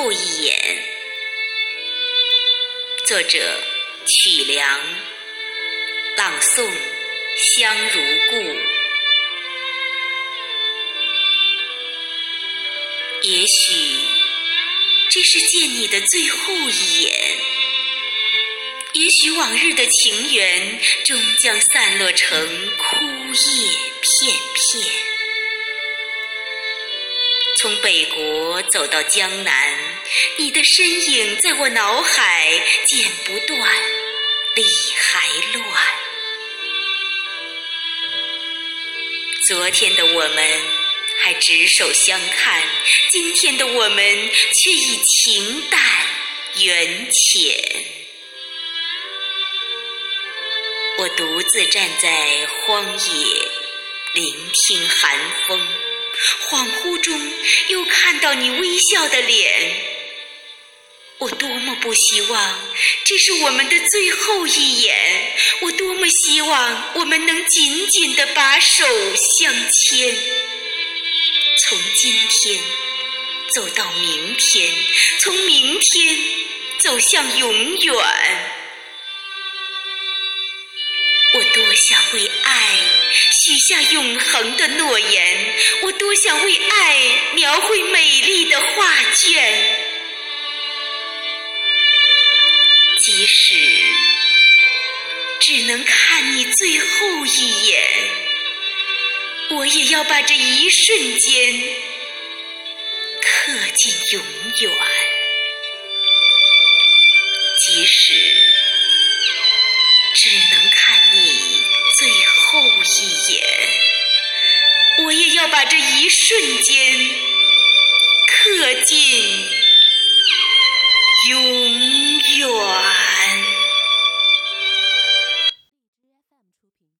后一眼。作者：曲梁，朗诵：香如故。也许这是见你的最后一眼，也许往日的情缘终将散落成枯叶片片。从北国走到江南，你的身影在我脑海剪不断，理还乱。昨天的我们还执手相看，今天的我们却已情淡缘浅。我独自站在荒野，聆听寒风。恍惚中又看到你微笑的脸，我多么不希望这是我们的最后一眼，我多么希望我们能紧紧地把手相牵，从今天走到明天，从明天走向永远。我多想为爱许下永恒的诺言，我多想为爱描绘美丽的即使只能看你最后一眼，我也要把这一瞬间刻进永远。即使。只能看你最后一眼，我也要把这一瞬间。